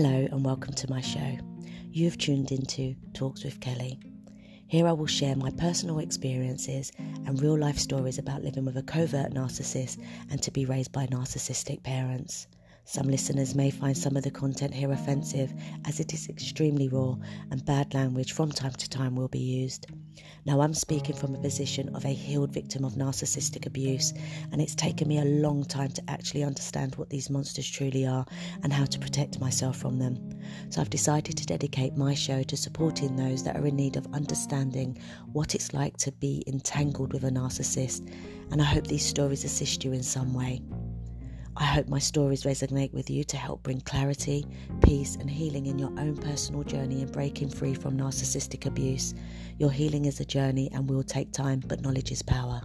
Hello and welcome to my show. You have tuned into Talks with Kelly. Here I will share my personal experiences and real life stories about living with a covert narcissist and to be raised by narcissistic parents. Some listeners may find some of the content here offensive as it is extremely raw and bad language from time to time will be used. Now, I'm speaking from a position of a healed victim of narcissistic abuse, and it's taken me a long time to actually understand what these monsters truly are and how to protect myself from them. So, I've decided to dedicate my show to supporting those that are in need of understanding what it's like to be entangled with a narcissist, and I hope these stories assist you in some way. I hope my stories resonate with you to help bring clarity, peace, and healing in your own personal journey in breaking free from narcissistic abuse. Your healing is a journey and will take time, but knowledge is power.